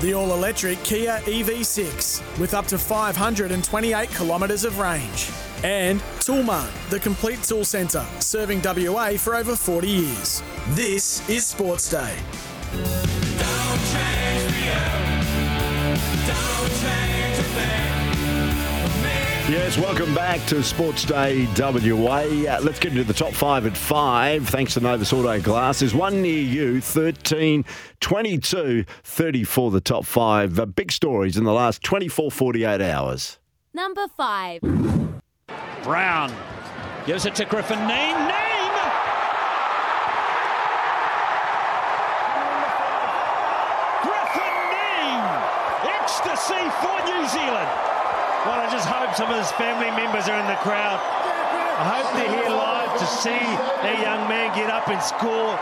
the all electric Kia EV6 with up to 528 kilometres of range. And Toolmart, the complete tool centre, serving WA for over 40 years. This is Sports Day. Yes, welcome back to Sports Day WA. Uh, let's get into the top five at five. Thanks to Novus Auto Glass. There's one near you, 13, 22, 34, the top five. Uh, big stories in the last 24, 48 hours. Number five. Brown gives it to Griffin Neame, Neame! Griffin Neame! Ecstasy for New Zealand. Well, I just hope some of his family members are in the crowd. I hope they're here live to see that young man get up and score,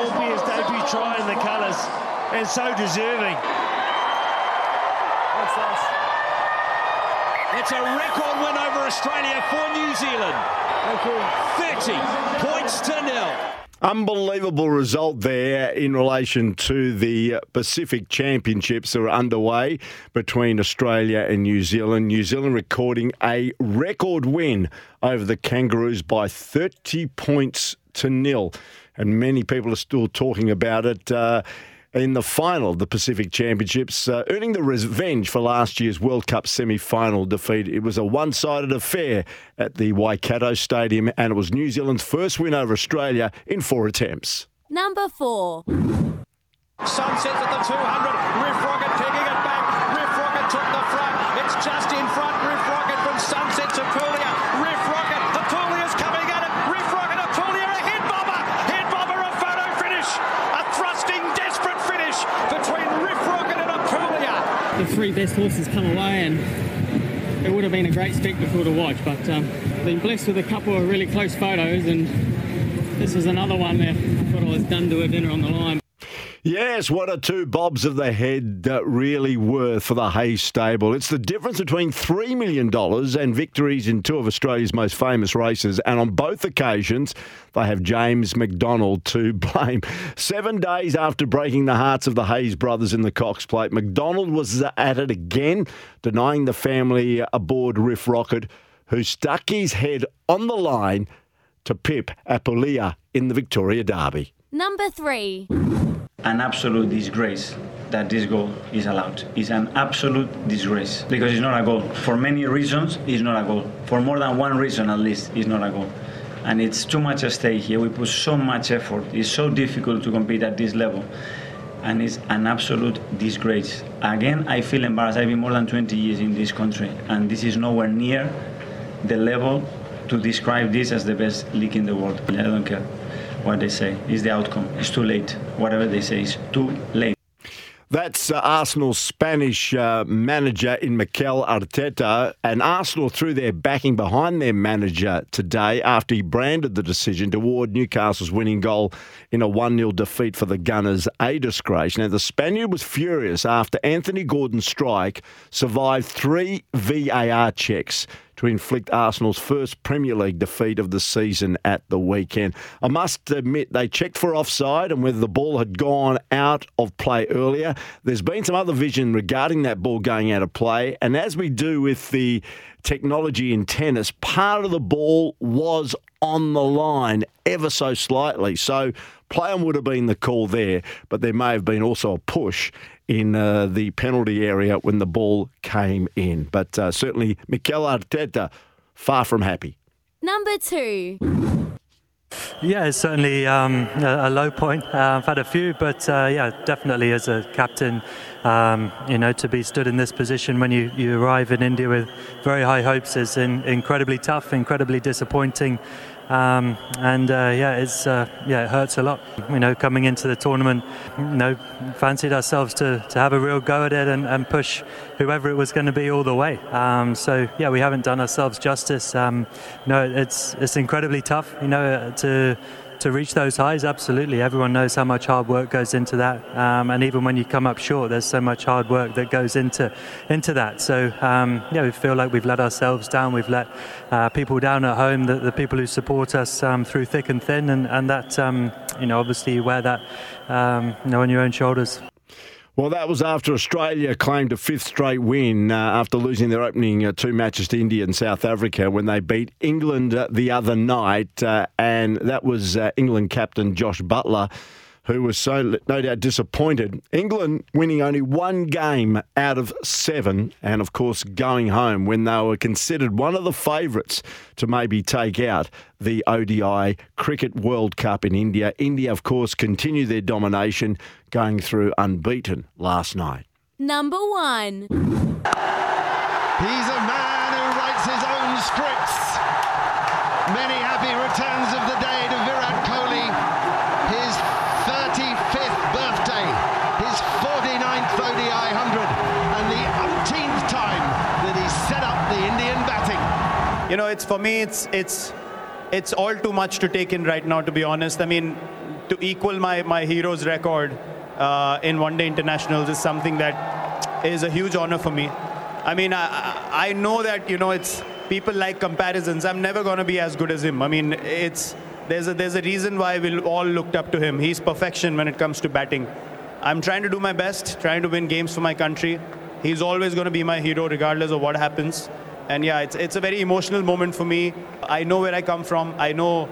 albeit his debut try in the colours, and so deserving. It's a record win over Australia for New Zealand. 30 points to nil. Unbelievable result there in relation to the Pacific Championships that are underway between Australia and New Zealand. New Zealand recording a record win over the Kangaroos by 30 points to nil. And many people are still talking about it. Uh, in the final of the Pacific Championships, uh, earning the revenge for last year's World Cup semi final defeat. It was a one sided affair at the Waikato Stadium, and it was New Zealand's first win over Australia in four attempts. Number four. Sunsets at the 200. Riff Rocket taking it back. Riff Rocket took the front. It's just in front. Riff Rocket from Sunset to Puglia. Riff Rocket. Apulia's coming at it. Riff Rocket. Apulia a head bobber. Head bobber a photo finish. A thrusting, desperate finish between Riff Rocket and Apulia. The three best horses come away and it would have been a great spectacle to watch but um, been blessed with a couple of really close photos and this is another one that I thought I was done to a dinner on the line. Yes, what are two bobs of the head really worth for the Hayes stable? It's the difference between $3 million and victories in two of Australia's most famous races. And on both occasions, they have James McDonald to blame. Seven days after breaking the hearts of the Hayes brothers in the Cox Plate, McDonald was at it again, denying the family aboard Riff Rocket, who stuck his head on the line to Pip Apulia in the Victoria Derby. Number three. An absolute disgrace that this goal is allowed. It's an absolute disgrace because it's not a goal. For many reasons, it's not a goal. For more than one reason, at least, it's not a goal. And it's too much at stake here. We put so much effort. It's so difficult to compete at this level. And it's an absolute disgrace. Again, I feel embarrassed. I've been more than 20 years in this country, and this is nowhere near the level to describe this as the best league in the world. I don't care what they say. is the outcome. It's too late. Whatever they say is too late. That's uh, Arsenal's Spanish uh, manager in Mikel Arteta. And Arsenal threw their backing behind their manager today after he branded the decision to award Newcastle's winning goal in a 1 0 defeat for the Gunners a disgrace. Now, the Spaniard was furious after Anthony Gordon's strike survived three VAR checks to inflict Arsenal's first Premier League defeat of the season at the weekend. I must admit, they checked for offside and whether the ball had gone out of play earlier. There's been some other vision regarding that ball going out of play, and as we do with the technology in tennis, part of the ball was on the line ever so slightly. So play on would have been the call there, but there may have been also a push in uh, the penalty area when the ball came in. But uh, certainly Mikel Arteta far from happy. Number two. Yeah, it's certainly um, a, a low point. Uh, I've had a few, but uh, yeah, definitely as a captain, um, you know, to be stood in this position when you, you arrive in India with very high hopes is in, incredibly tough, incredibly disappointing. Um, and uh, yeah, it's uh, yeah, it hurts a lot. You know, coming into the tournament, you know, fancied ourselves to, to have a real go at it and, and push whoever it was going to be all the way. Um, so yeah, we haven't done ourselves justice. Um, you know, it's it's incredibly tough. You know, to to reach those highs, absolutely. Everyone knows how much hard work goes into that, um, and even when you come up short, there's so much hard work that goes into into that. So um, yeah, we feel like we've let ourselves down. We've let uh, people down at home, the, the people who support us um, through thick and thin, and and that um, you know obviously you wear that um, you know on your own shoulders. Well, that was after Australia claimed a fifth straight win uh, after losing their opening uh, two matches to India and South Africa when they beat England uh, the other night. Uh, and that was uh, England captain Josh Buttler who was so no doubt disappointed. England winning only one game out of seven, and of course going home when they were considered one of the favourites to maybe take out the ODI Cricket World Cup in India. India, of course, continue their domination, going through unbeaten last night. Number one. He's a man who writes his own scripts. Many know, it's for me, it's it's it's all too much to take in right now. To be honest, I mean, to equal my my hero's record uh, in one-day internationals is something that is a huge honor for me. I mean, I, I I know that you know it's people like comparisons. I'm never going to be as good as him. I mean, it's there's a there's a reason why we all looked up to him. He's perfection when it comes to batting. I'm trying to do my best, trying to win games for my country. He's always going to be my hero, regardless of what happens. And yeah, it's it's a very emotional moment for me. I know where I come from. I know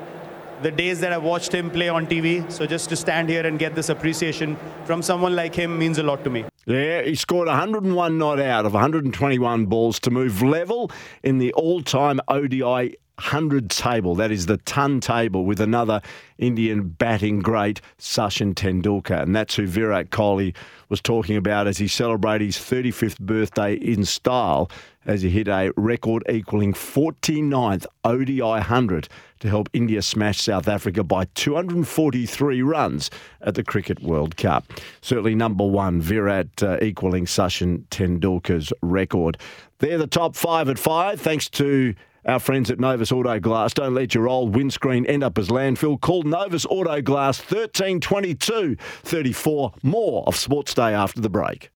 the days that I watched him play on TV. So just to stand here and get this appreciation from someone like him means a lot to me. Yeah, he scored 101 not out of 121 balls to move level in the all-time ODI 100 table. That is the ton table with another Indian batting great, Sachin Tendulkar. And that's who Virat Kohli was talking about as he celebrated his 35th birthday in style as he hit a record equaling 49th ODI 100 to help India smash South Africa by 243 runs at the Cricket World Cup. Certainly number one, Virat uh, equaling Sachin Tendulkar's record. They're the top five at five, thanks to our friends at Novus Auto Glass. Don't let your old windscreen end up as landfill. Call Novus Auto Glass 1322 34. More of Sports Day after the break.